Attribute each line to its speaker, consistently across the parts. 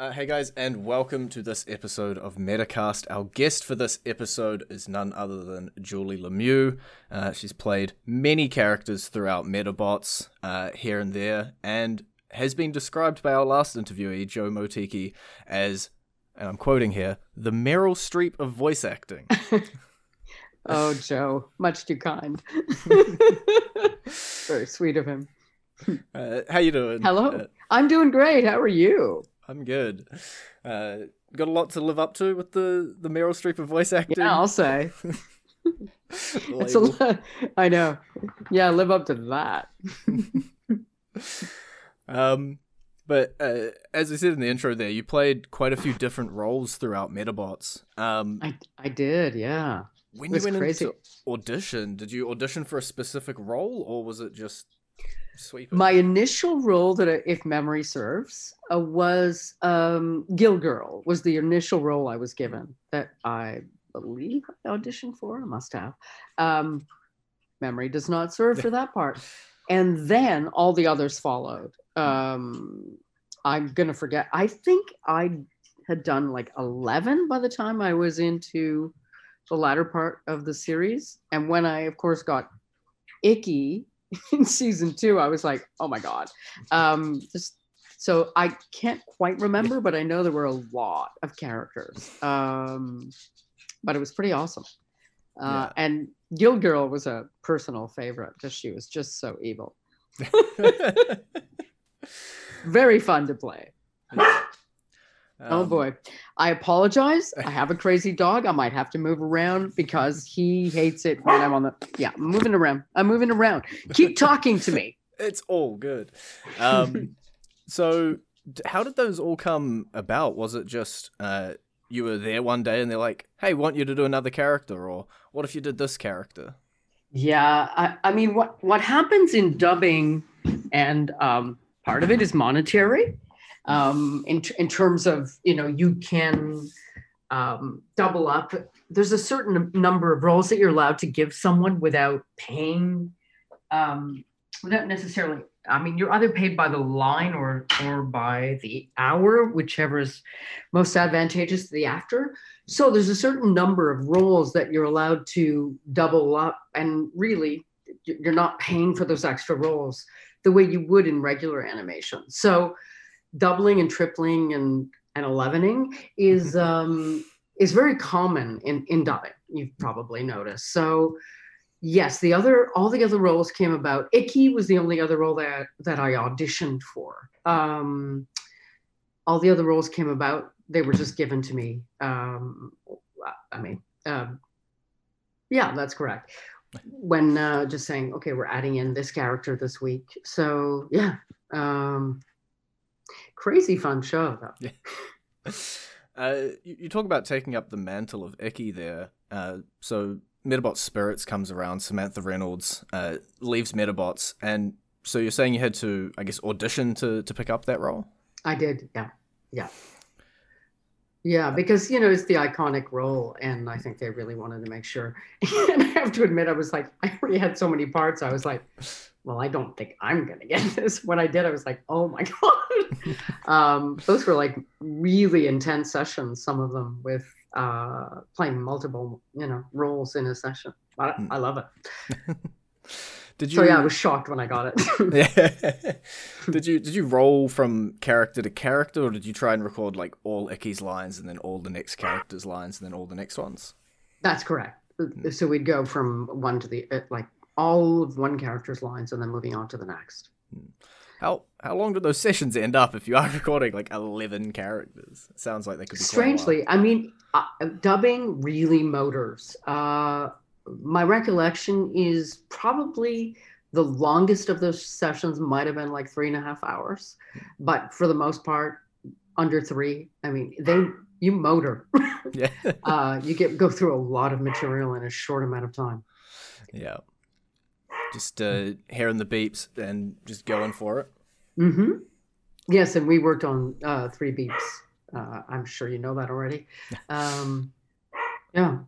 Speaker 1: Uh, hey guys, and welcome to this episode of Metacast. Our guest for this episode is none other than Julie Lemieux. Uh, she's played many characters throughout Medabots, uh, here and there, and has been described by our last interviewee, Joe Motiki, as, and I'm quoting here, the Meryl Streep of voice acting.
Speaker 2: oh, Joe, much too kind. Very sweet of him.
Speaker 1: Uh, how you doing?
Speaker 2: Hello.
Speaker 1: Uh,
Speaker 2: I'm doing great. How are you?
Speaker 1: I'm good. Uh, got a lot to live up to with the the Meryl Streep of voice acting.
Speaker 2: Yeah, I'll say. it's a. I know. Yeah, live up to that.
Speaker 1: Um, but uh, as I said in the intro, there you played quite a few different roles throughout Medabots. Um,
Speaker 2: I I did. Yeah.
Speaker 1: when
Speaker 2: it
Speaker 1: you went
Speaker 2: crazy.
Speaker 1: into audition, did you audition for a specific role, or was it just
Speaker 2: My initial role that, I, if memory serves, uh, was um, Gill Girl. Was the initial role I was given that I believe I auditioned for. I must have. Um, memory does not serve for that part. And then all the others followed. Um, I'm gonna forget. I think I had done like 11 by the time I was into the latter part of the series. And when I, of course, got Ikki in season two, I was like, oh my god. Um, just so I can't quite remember, but I know there were a lot of characters. Um, but it was pretty awesome. Uh,
Speaker 1: Yeah.
Speaker 2: And Gill Girl was a personal favorite because she was just so evil. Very fun to play. Oh
Speaker 1: Um,
Speaker 2: boy. I apologize. I have a crazy dog. I might have to move around because he hates it when I'm on the. Yeah, I'm moving around. I'm moving around. Keep talking to me.
Speaker 1: it's all good. Um, so how did those all come about? Was it just uh, you were there one day and they're like, "Hey, want you to do another character," or "What if you did this character?"
Speaker 2: Yeah, I, I mean, what what happens in dubbing, and um, part of it is monetary, um, in in terms of you know you can um, double up. There's a certain number of roles that you're allowed to give someone without paying, um, without necessarily. I mean, you're either paid by the line or or by the hour, whichever is most advantageous to the actor. So there's a certain number of roles that you're allowed to double up, and really, you're not paying for those extra roles the way you would in regular animation. So doubling and tripling and and elevening is um, is very common in in dubbing. You've probably noticed. So yes, the other all the other roles came about. Ikki was the only other role that that I auditioned for. Um, all the other roles came about. They were just given to me. Um, I mean, um, yeah, that's correct. When uh, just saying, okay, we're adding in this character this week. So yeah, um, crazy fun show though.
Speaker 1: Uh, you, you talk about taking up the mantle of Ikki there. Uh, so Medabot Spirits comes around. Samantha Reynolds uh, leaves Medabots, and so you're saying you had to, I guess, audition to to pick up that role.
Speaker 2: I did, yeah, yeah, yeah, because you know it's the iconic role, and I think they really wanted to make sure. and I have to admit, I was like, I already had so many parts. I was like, well, I don't think I'm gonna get this. When I did, I was like, oh my god. um, those were like really intense sessions. Some of them with uh, playing multiple, you know, roles in a session. I, I love it.
Speaker 1: Did you?
Speaker 2: So yeah, I was shocked when I got it.
Speaker 1: Yeah. did you did you roll from character to character, or did you try and record like all Ikki's lines and then all the next character's lines and then all the next ones?
Speaker 2: That's correct. So we'd go from one to the uh, like all of one character's lines and then moving on to the next.
Speaker 1: How how long do those sessions end up if you are recording like eleven characters? Sounds like they could be quite a while.
Speaker 2: Strangely, I mean, uh, dubbing really motors. Uh, my recollection is probably the longest of those sessions might have been like three and a half hours, but for the most part, under three. I mean, they you motor.
Speaker 1: Yeah.
Speaker 2: uh, you get go through a lot of material in a short amount of time.
Speaker 1: yeah. Just uh, hearing the beeps and just going for it.
Speaker 2: hmm Yes, and we worked on uh, three beeps. Uh, I'm sure you know that already. Um, yeah.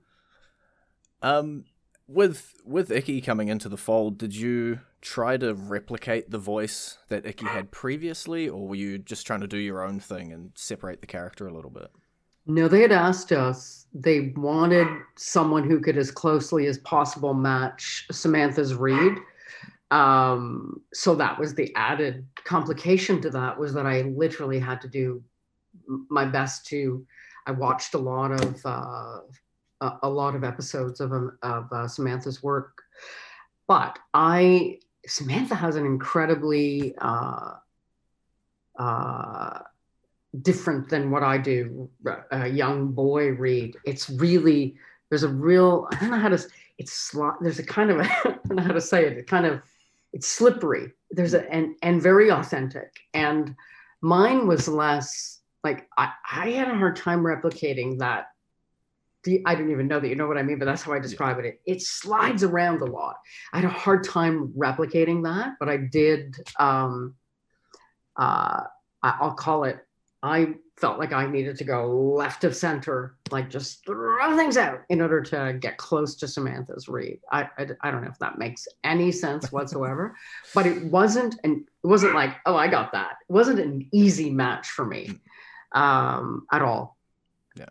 Speaker 1: Um, with with Ikki coming into the fold, did you try to replicate the voice that Ikki had previously, or were you just trying to do your own thing and separate the character a little bit?
Speaker 2: No, they had asked us. They wanted someone who could, as closely as possible, match Samantha's read. Um, so that was the added complication to that was that I literally had to do my best to. I watched a lot of uh, a, a, lot of episodes of um, of uh, Samantha's work, but I Samantha has an incredibly uh, uh, different than what I do. A young boy read. It's really there's a real I don't know how to. It's there's a kind of a, I don't know how to say it. It kind of it's slippery. There's a and and very authentic. And mine was less like I, I had a hard time replicating that I didn't even know that you know what I mean, but that's how I describe yeah. it. It slides around a lot. I had a hard time replicating that, but I did. Um, uh, I'll call it. I felt like I needed to go left of center, like just throw things out in order to get close to Samantha's read. I, I, I don't know if that makes any sense whatsoever, but it wasn't, and it wasn't like, oh, I got that. It wasn't an easy match for me um, at all. Yeah.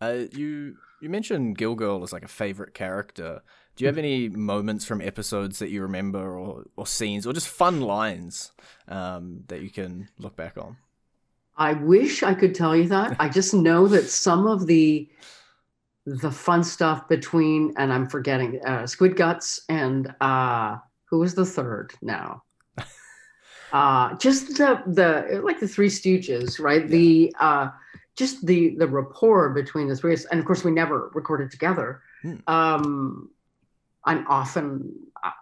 Speaker 1: Uh, you you mentioned Gill Girl as like a favorite character. Do you have any moments from episodes that you remember, or or scenes, or just fun lines um, that you can look back on?
Speaker 2: I wish I could tell you that. I just know that some of the the fun stuff between and I'm forgetting uh, Squid Guts and uh, who was the third now? uh, just the the like the Three Stooges, right? Yeah. The uh, just the the rapport between the three and of course we never recorded together. Hmm. Um, and often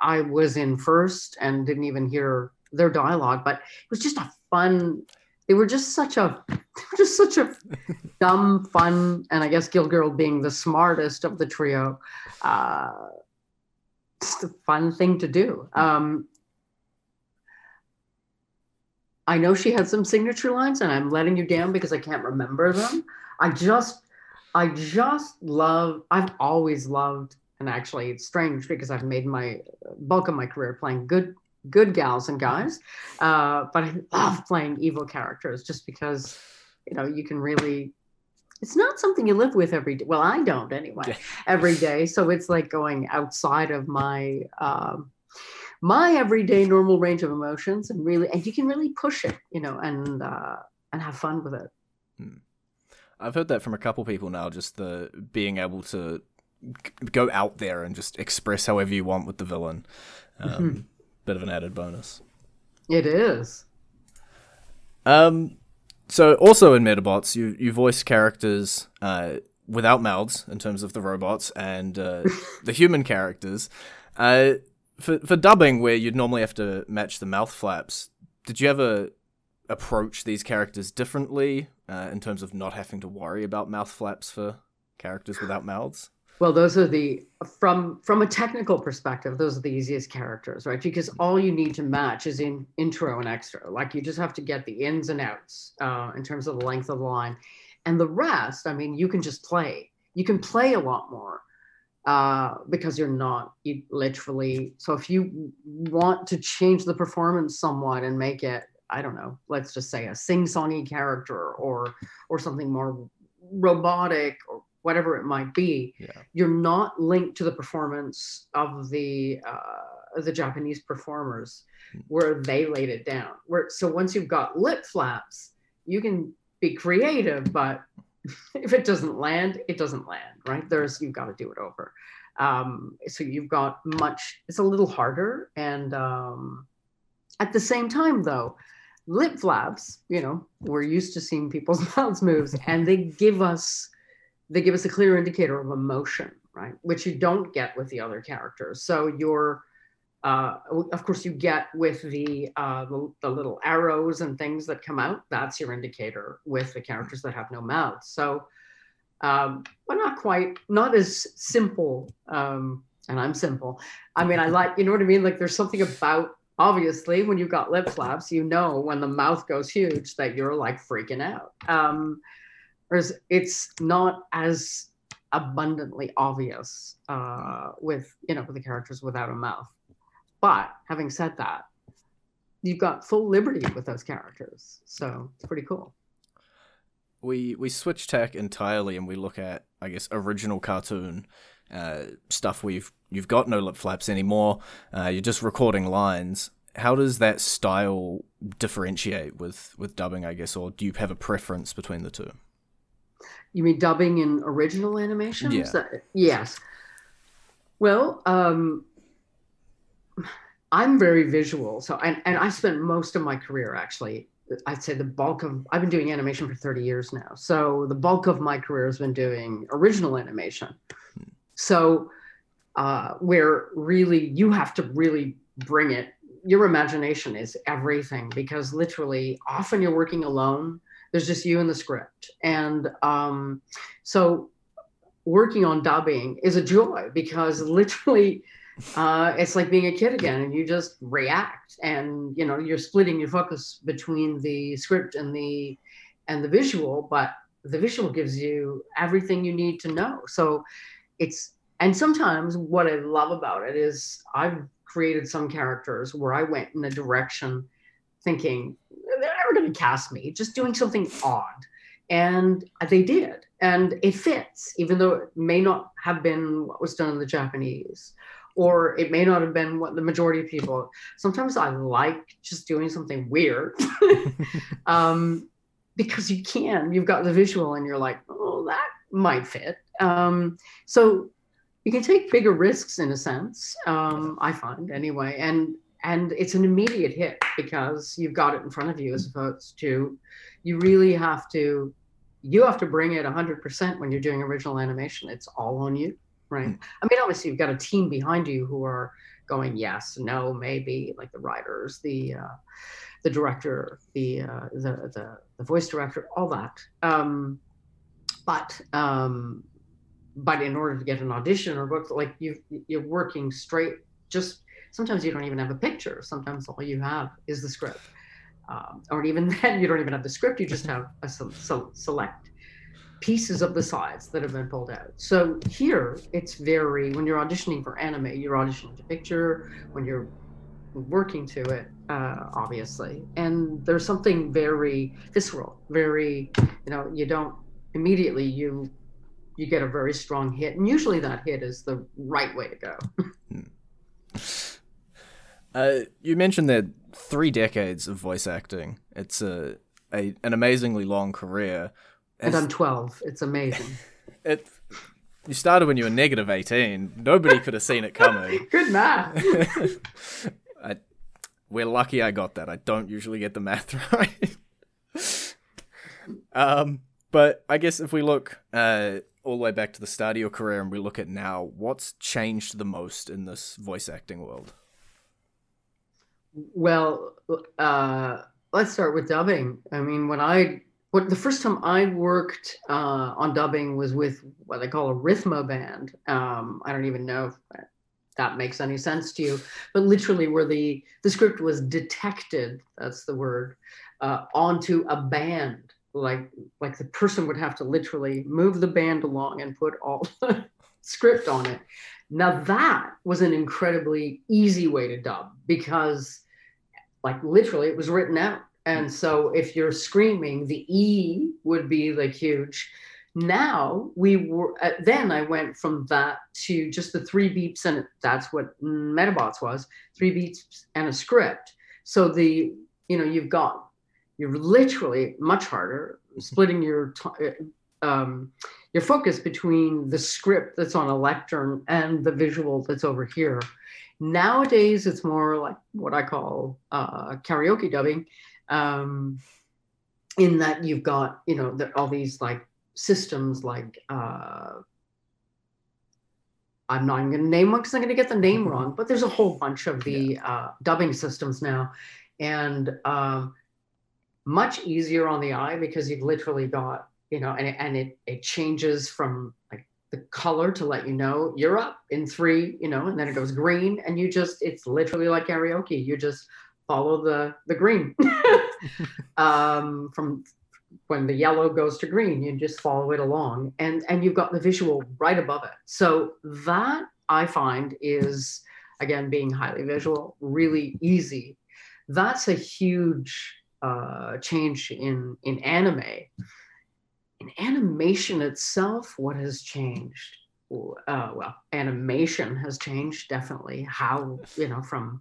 Speaker 2: I was in first and didn't even hear their dialogue, but it was just a fun. They were just such a, just such a dumb, fun, and I guess Gill Girl being the smartest of the trio, uh, just a fun thing to do. Um, I know she had some signature lines, and I'm letting you down because I can't remember them. I just, I just love. I've always loved, and actually, it's strange because I've made my bulk of my career playing good, good gals and guys, uh, but I love playing evil characters just because, you know, you can really. It's not something you live with every day. Well, I don't anyway. every day, so it's like going outside of my. Um, my everyday normal range of emotions and really and you can really push it you know and uh and have fun with it hmm.
Speaker 1: i've heard that from a couple people now just the being able to go out there and just express however you want with the villain um, mm-hmm. bit of an added bonus
Speaker 2: it is
Speaker 1: um so also in medabots you you voice characters uh without mouths in terms of the robots and uh, the human characters uh for for dubbing where you'd normally have to match the mouth flaps, did you ever approach these characters differently uh, in terms of not having to worry about mouth flaps for characters without mouths?
Speaker 2: Well, those are the from from a technical perspective, those are the easiest characters, right? Because all you need to match is in intro and extra. Like you just have to get the ins and outs uh, in terms of the length of the line, and the rest. I mean, you can just play. You can play a lot more uh, because you're not you literally. So if you want to change the performance somewhat and make it, I don't know, let's just say a sing-songy character or or something more robotic or whatever it might be, yeah. you're not linked to the performance of the uh, the Japanese performers hmm. where they laid it down. Where so once you've got lip flaps, you can be creative, but if it doesn't land, it doesn't land, right? There's you've got to do it over. Um, so you've got much. It's a little harder, and um, at the same time, though, lip flaps. You know, we're used to seeing people's mouths moves, and they give us they give us a clear indicator of emotion, right? Which you don't get with the other characters. So you're uh, of course, you get with the, uh, the, the little arrows and things that come out. That's your indicator with the characters that have no mouths. So, um, but not quite, not as simple. Um, and I'm simple. I mean, I like, you know what I mean? Like, there's something about obviously when you've got lip flaps, you know when the mouth goes huge that you're like freaking out. Um, whereas it's not as abundantly obvious uh, with you know with the characters without a mouth. but having said that, you've got full liberty with those characters. So it's pretty cool.
Speaker 1: We we switch tack entirely and we look at I guess original cartoon uh, stuff where you've you've got no lip flaps anymore. Uh, you're just recording lines. How does that style differentiate with with dubbing? I guess, or do you have a preference between the two?
Speaker 2: You mean dubbing in original animation?
Speaker 1: Yeah.
Speaker 2: That, yes. Well, um, I'm very visual, so and, and I spent most of my career actually. I'd say the bulk of I've been doing animation for 30 years now. So the bulk of my career has been doing original animation. So uh, where really you have to really bring it. Your imagination is everything because literally often you're working alone. There's just you and the script, and um, so working on dubbing is a joy because literally uh, it's like being a kid again and you just react and you know you're splitting your focus between the script and the and the visual but the visual gives you everything you need to know. So it's and sometimes what i love about it is i've created some characters where i went in a direction thinking going to cast me just doing something odd. And they did. And it fits even though it may not have been what was done in the japanese or it may not have been what the majority of people sometimes i like just doing something weird. Um, because you can you've got the visual and you're like oh that might fit. Um, so you can take bigger risks in a sense um, i find anyway. And and it's an immediate hit because you've got it in front of you as opposed to you really have to you have to bring it 100% when you're doing original animation. It's all on you right?
Speaker 1: Mm.
Speaker 2: i mean obviously you've got a team behind you who are going yes no maybe like the writers the uh, the director the uh, the, the the voice director all that. Um but um but in order to get an audition or book like you you're working straight just sometimes you don't even have a picture. Sometimes all you have is the script. Um, or even then you don't even have the script you just have a se- se- select pieces of the sides that have been pulled out. So here it's very when you're auditioning for anime you're auditioning to picture when you're working to it uh, obviously. And there's something very visceral very you know you don't immediately you you get a very strong hit. And usually that hit is the right way to go
Speaker 1: Uh, you mentioned that three decades of voice acting. It's a, a an amazingly long career.
Speaker 2: and i'm 12 it's amazing
Speaker 1: it, you started when you were negative eighteen. Nobody could have seen it coming.
Speaker 2: good math
Speaker 1: I, we're lucky I got that. I don't usually get the math right. um, but I guess if we look uh, all the way back to the start of your career and we look at now, what's changed the most in this voice acting world?
Speaker 2: Well, uh, let's start with dubbing. I mean, when I what the first time I worked uh, on dubbing was with what they call a Rhythmo band. Um, I don't even know if that makes any sense to you, but literally where the the script was detected. That's the word uh, onto a band. Like like the person would have to literally move the band along and put all the script on it. Now that was an incredibly easy way to dub because like literally it was written out. And hmm. so if you're screaming, the E would be like huge. Now we were uh, then I went from that to just the three beeps and that's what Medabots was, three beeps and a script. So the you know you've got you're literally much harder mm-hmm. splitting your t- um, your focus between the script that's on a lectern and the visual that's over here. Nowadays, it's more like what I call uh, karaoke dubbing, um, in that you've got you know the, all these like systems like uh, I'm not even going to name one because I'm going to get the name wrong, but there's a whole bunch of the uh, dubbing systems now, and um, much easier on the eye because you've literally got you know, and it, and it it changes from like the color to let you know you're up in three, you know, and then it goes green, and you just it's literally like karaoke. You just follow the the green um, from when the yellow goes to green. You just follow it along, and and you've got the visual right above it. So that I find is again being highly visual, really easy. That's a huge uh, change in in anime. In animation itself, what has changed? Uh, well, animation has changed definitely. How you know from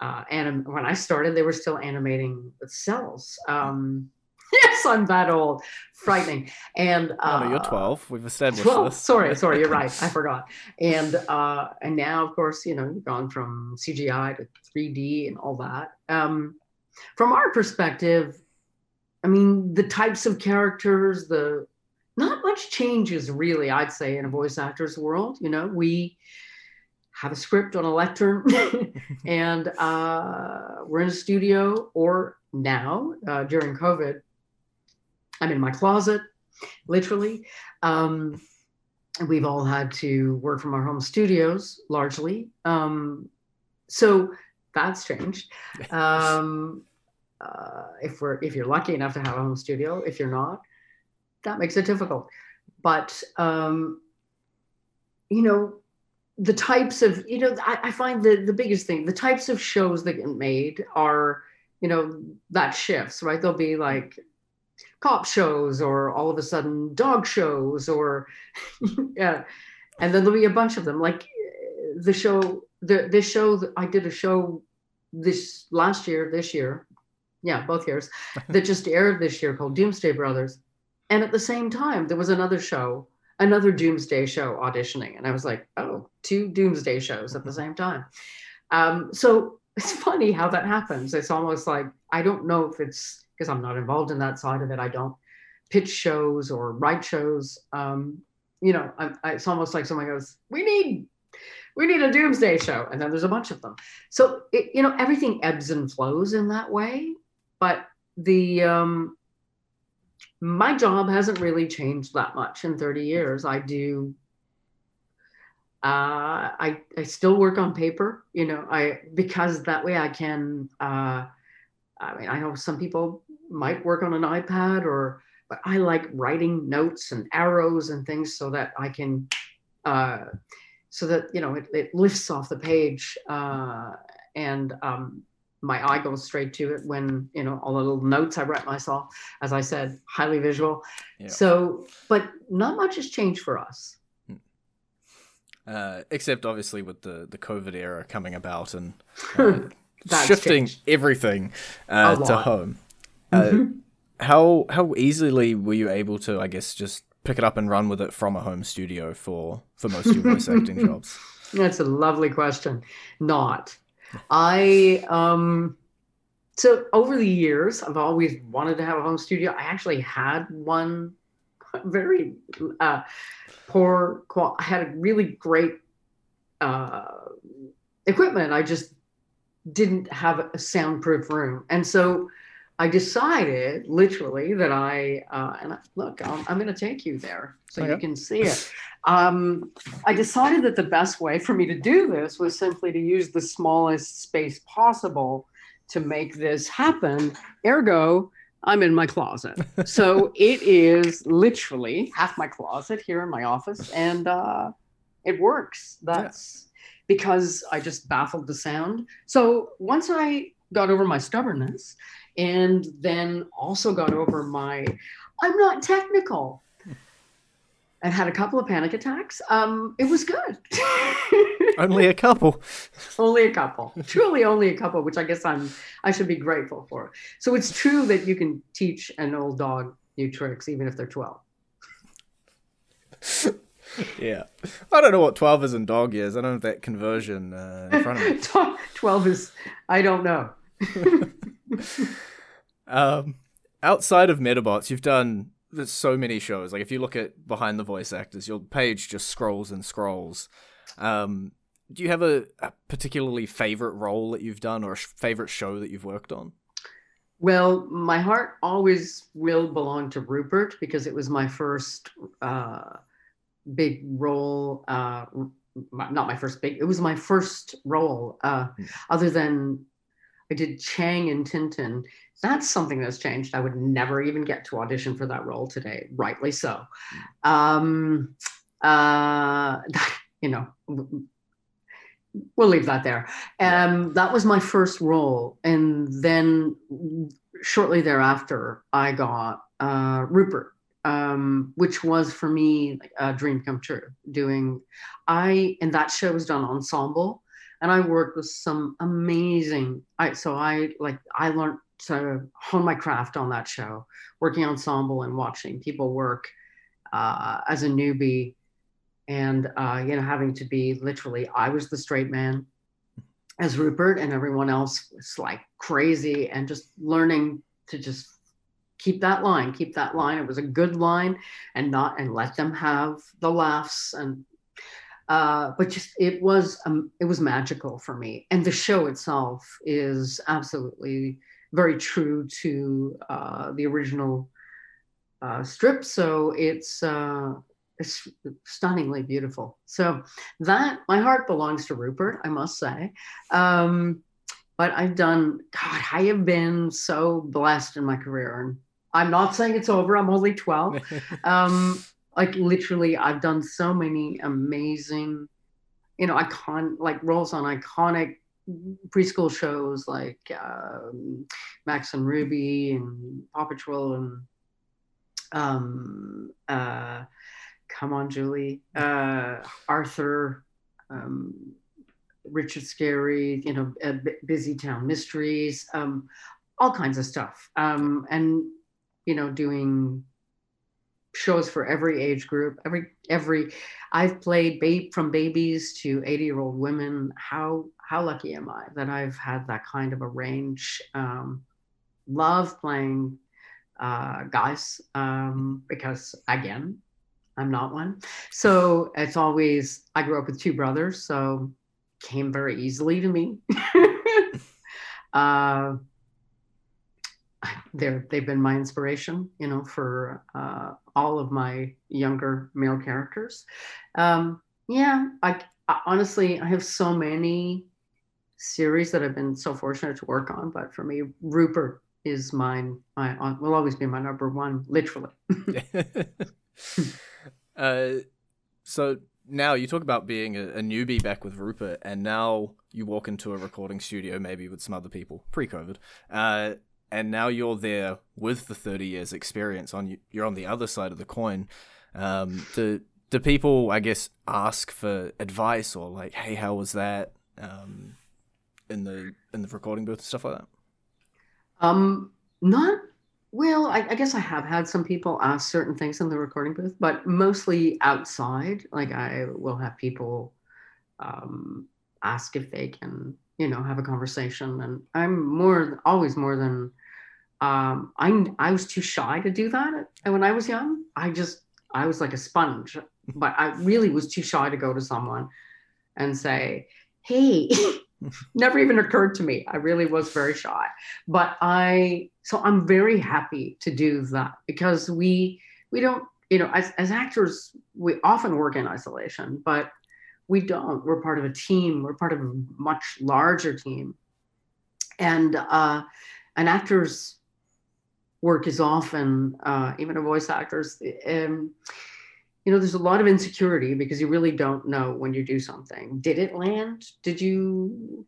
Speaker 2: uh, anim- when I started, they were still animating with cells. Um, yes, I'm that old. Frightening. And
Speaker 1: uh, no, you're 12. We've established
Speaker 2: 12.
Speaker 1: this.
Speaker 2: Sorry, sorry, you're right. I forgot. And uh, and now, of course, you know, you've gone from CGI to 3D and all that. Um, from our perspective, I mean, the types of characters, the not much changes really, I'd say, in a voice actor's world. You know, we have a script on a lectern and uh, we're in a studio or now uh, during covid i'm in my closet literally. Um, we've all had to work from our home studios largely. Um, so that's changed. Um, uh, if we're if you're lucky enough to have a home studio if you're not that makes it difficult. But um, you know the types of you know I, I, find the the biggest thing the types of shows that get made are you know that shifts right? There'll be like cop shows or all of a sudden dog shows or yeah and then there'll be a bunch of them. Like the show the this show i did a show this last year this year yeah both years that just aired this year called doomsday brothers. And at the same time there was another show another doomsday show auditioning. And i was like oh two doomsday shows at the same time. Um, so it's funny how that happens. It's almost like i don't know if it's because i'm not involved in that side of it. I don't pitch shows or write shows. Um, you know I, I, it's almost like someone goes we need we need a doomsday show. And then there's a bunch of them. So it, you know everything ebbs and flows in that way but the um, my job hasn't really changed that much in 30 years. I do uh, I I still work on paper, you know, I because that way I can uh, I mean I know some people might work on an iPad or but I like writing notes and arrows and things so that I can uh, so that you know it, it lifts off the page uh, and um, my eye goes straight to it when you know all the little notes I write myself. As I said, highly visual. Yeah. So, but not much has changed for us. Hmm.
Speaker 1: Uh, except obviously with the the COVID era coming about and uh, shifting changed. everything uh, to home. Uh, mm-hmm. How how easily were you able to, I guess, just pick it up and run with it from a home studio for for most of your voice acting jobs?
Speaker 2: That's a lovely question. Not. I um so over the years I've always wanted to have a home studio. I actually had one very uh poor qual I had a really great uh equipment. I just didn't have a soundproof room. And so I decided literally that I, uh, and I, look, I'm, I'm going to take you there so okay. you can see it. Um, I decided that the best way for me to do this was simply to use the smallest space possible to make this happen. Ergo, I'm in my closet. so it is literally half my closet here in my office, and uh, it works. That's yeah. because I just baffled the sound. So once I got over my stubbornness, and then also got over my I'm not technical. and had a couple of panic attacks. Um, it was good.
Speaker 1: only a couple.
Speaker 2: only a couple. Truly only a couple, which I guess I'm I should be grateful for. So it's true that you can teach an old dog new tricks even if they're 12.
Speaker 1: yeah. I don't know what 12 is in dog years. I don't have that conversion uh, in front of
Speaker 2: me. 12 is I don't know.
Speaker 1: um, outside of Medabots, you've done there's so many shows. Like if you look at behind the voice actors, your page just scrolls and scrolls. Um, do you have a, a, particularly favorite role that you've done or a sh- favorite show that you've worked on?
Speaker 2: Well, my heart always will belong to Rupert because it was my first uh, big role. Uh, not my first big, it was my first role, uh, mm. other than I did Chang in Tintin. That's something that's changed. I would never even get to audition for that role today, rightly so. Um, uh, you know, we'll leave that there. Um, that was my first role, and then shortly thereafter, I got uh, Rupert, um, which was for me a dream come true. Doing, I and that show was done ensemble, and I worked with some amazing. I so I like I learned to hone my craft on that show, working ensemble and watching people work uh, as a newbie and uh, you know having to be literally i was the straight man as rupert and everyone else was like crazy and just learning to just keep that line keep that line it was a good line and not and let them have the laughs and uh, but just it was um, it was magical for me and the show itself is absolutely very true to uh, the original uh, strip so it's uh, it's stunningly beautiful. So that my heart belongs to Rupert, I must say. Um, but I've done, God, I have been so blessed in my career. And I'm not saying it's over. I'm only 12. um, like literally, I've done so many amazing, you know, icon like roles on iconic preschool shows like um, Max and Ruby and Paw Patrol and um, uh, Come on, Julie, uh, Arthur, um, Richard Scarry, you know, uh, Busytown Mysteries, um, all kinds of stuff. Um, and, you know, doing shows for every age group, every, every, I've played babe from babies to 80 year old women. How, how lucky am I that I've had that kind of a range? Um, love playing uh, guys um, because again, I'm not one. So it's always, I grew up with two brothers, so came very easily to me. uh, they're, they've been my inspiration, you know, for uh, all of my younger male characters. Um, yeah, I, I honestly, I have so many series that I've been so fortunate to work on, but for me, Rupert is mine. My will always be my number one, literally.
Speaker 1: Uh, so now you talk about being a, a, newbie back with Rupert, and now you walk into a recording studio, maybe with some other people pre-COVID, uh, and now you're there with the 30 years experience. On you're on the other side of the coin. Um, do do people, I guess, ask for advice or like, hey, how was that um, in the in the recording booth and stuff like that?
Speaker 2: Um, not well, I, I, guess I have had some people ask certain things in the recording booth, but mostly outside. Like I will have people um, ask if they can, you know, have a conversation, and I'm more always more than um, I. I was too shy to do that And when I was young. I just I was like a sponge, but I really was too shy to go to someone and say, "Hey." never even occurred to me. I really was very shy. But I so I'm very happy to do that because we we don't, you know, as, as actors, we often work in isolation, but we don't. We're part of a team, we're part of a much larger team. And uh an actor's work is often, uh, even a voice actor's, um, you know, there's a lot of insecurity because you really don't know when you do something. Did it land? Did you,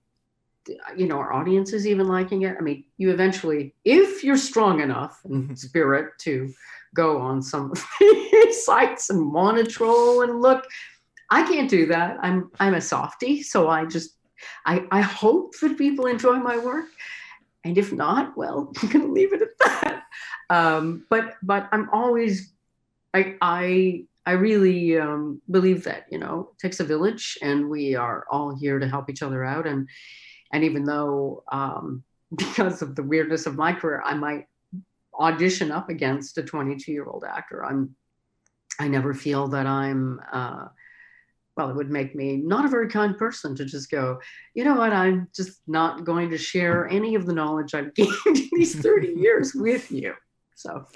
Speaker 2: you know, our audience is even liking it? I mean, you eventually, if you're strong enough in mm-hmm. spirit to go on some sites and monitor and look, I can't do that. I'm I'm a softie, so I just I I hope that people enjoy my work, and if not, well, I'm gonna leave it at that. Um, but but I'm always I I I really um, believe that you know it takes a village, and we are all here to help each other out. And and even though um, because of the weirdness of my career, I might audition up against a 22 year old actor. I'm I never feel that I'm. Uh, well, it would make me not a very kind person to just go, you know what, I'm just not going to share any of the knowledge I've gained in these 30 years with you. So,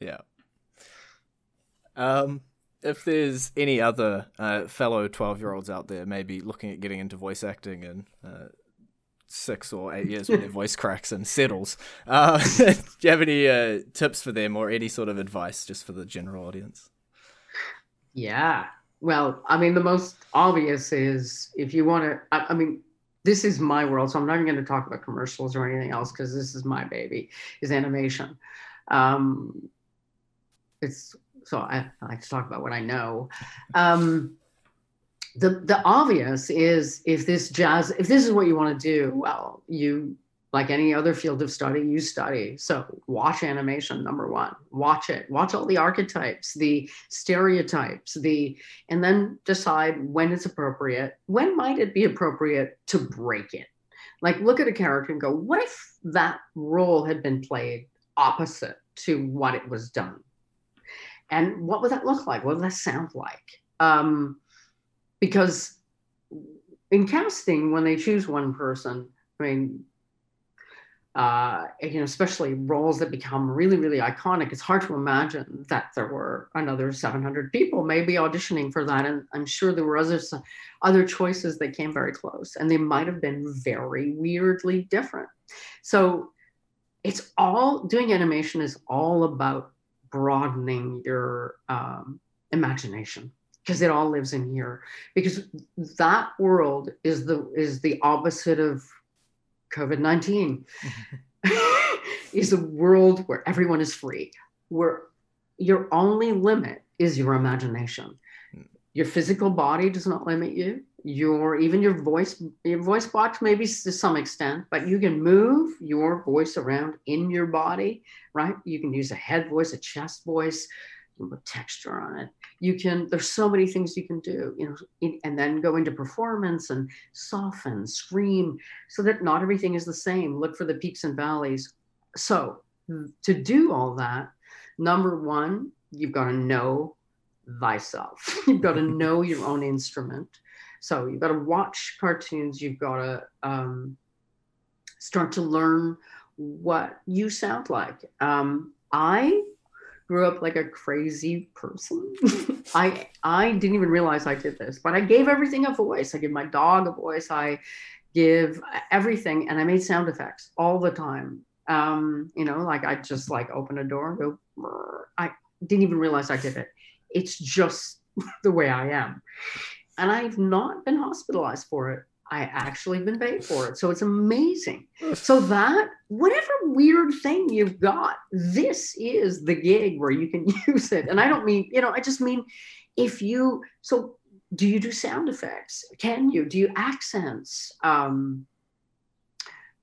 Speaker 1: yeah. Um, if there's any other uh, fellow 12 year olds out there, maybe looking at getting into voice acting in uh, six or eight years when their voice cracks and settles, uh, do you have any uh, tips for them or any sort of advice just for the general audience?
Speaker 2: Yeah. Well, I mean, the most obvious is if you want to, I, I mean, this is my world, so I'm not even going to talk about commercials or anything else because this is my baby, is animation. Um, it's so I, I like to talk about what I know. Um, the the obvious is if this jazz, if this is what you want to do, well, you like any other field of study, you study. So watch animation, number one. Watch it. Watch all the archetypes, the stereotypes, the and then decide when it's appropriate. When might it be appropriate to break it? Like look at a character and go, what if that role had been played opposite to what it was done? And what would that look like? What would that sound like? Um, because in casting, when they choose one person, I mean, uh, you know, especially roles that become really, really iconic, it's hard to imagine that there were another 700 people maybe auditioning for that. And I'm sure there were other, other choices that came very close and they might have been very weirdly different. So it's all, doing animation is all about broadening your um, imagination because it all lives in here because that world is the is the opposite of COVID 19 is a world where everyone is free, where your only limit is your imagination. Your physical body does not limit you. Your even your voice, your voice box maybe to some extent, but you can move your voice around in your body, right? You can use a head voice, a chest voice, put texture on it. You can there's so many things you can do you know in, and then go into performance and soften scream so that not everything is the same. Look for the peaks and valleys. So to do all that number one you've got to know thyself. You've got to know your own instrument. So you've got to watch cartoons. You've got to um, start to learn what you sound like. Um, i grew up like a crazy person. I I didn't even realize I did this, but I gave everything a voice. I give my dog a voice. I give everything, and I made sound effects all the time. Um, you know, like I just like open a door and go. I didn't even realize I did it. It's just the way I am, and I've not been hospitalized for it. I actually been paid for it. So it's amazing. So that whatever weird thing you've got, this is the gig where you can use it. And I don't mean, you know, I just mean if you so do you do sound effects? Can you? Do you accents? Um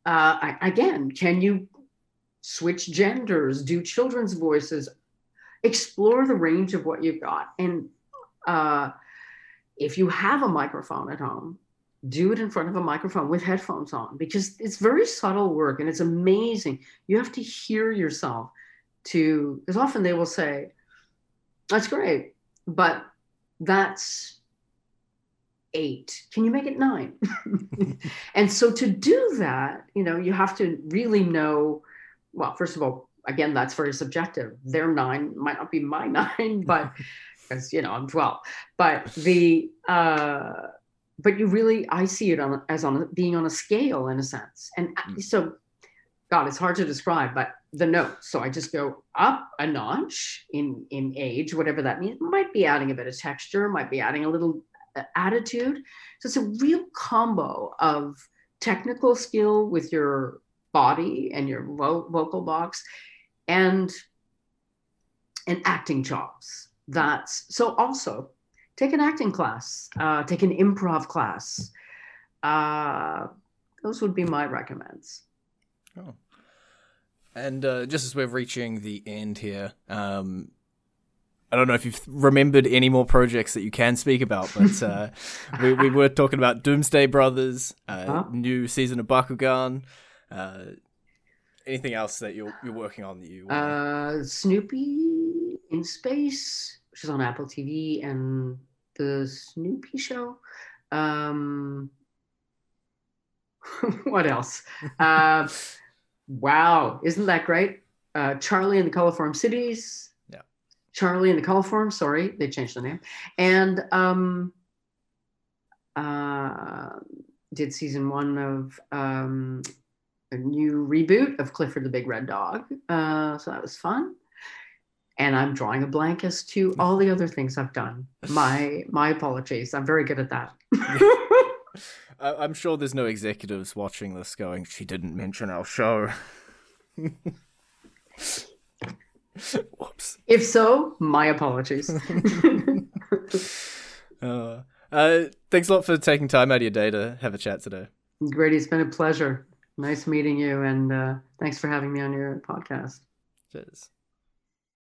Speaker 2: uh again, can you switch genders, do children's voices, explore the range of what you've got. And uh if you have a microphone at home, do it in front of a microphone with headphones on because it's very subtle work and it's amazing. You have to hear yourself to, because often they will say, that's great, but that's eight. Can you make it nine? and so to do that, you know, you have to really know, well, first of all, again, that's very subjective. Their nine might not be my nine, but because, you know, I'm 12. But the, uh, but you really i see it on as on being on a scale in a sense. And mm. so god it's hard to describe but the notes. So i just go up a notch in in age whatever that means. Might be adding a bit of texture might be adding a little uh, attitude. So it's a real combo of technical skill with your body and your vo- vocal box and and acting chops that's so also take an acting class, uh, take an improv class. Uh, those would be my recommends.
Speaker 1: Oh. And uh, just as we're reaching the end here, um, I don't know if you've remembered any more projects that you can speak about, but uh, we, we, were talking about Doomsday Brothers, uh, huh? new season of Bakugan. Uh, anything else that you're you're working on that you?
Speaker 2: Uh, Snoopy in space which is on Apple TV, and the Snoopy Show. Um, what else? uh, wow, isn't that great? Uh, Charlie and the Colorforms Cities.
Speaker 1: Yeah.
Speaker 2: Charlie and the Colorforms. Sorry, they changed the name. And um, uh, did season one of um, a new reboot of Clifford the Big Red Dog. Uh, so that was fun and I'm drawing a blank as to all the other things I've done. My my apologies. I'm very good at that.
Speaker 1: I'm sure there's no executives watching this going, she didn't mention our show. Whoops.
Speaker 2: if so, my apologies.
Speaker 1: Uh, uh, thanks a lot for taking time out of your day to have a chat today.
Speaker 2: Grady, it's been a pleasure. Nice meeting you, and uh, thanks for having me on your podcast.
Speaker 1: Cheers.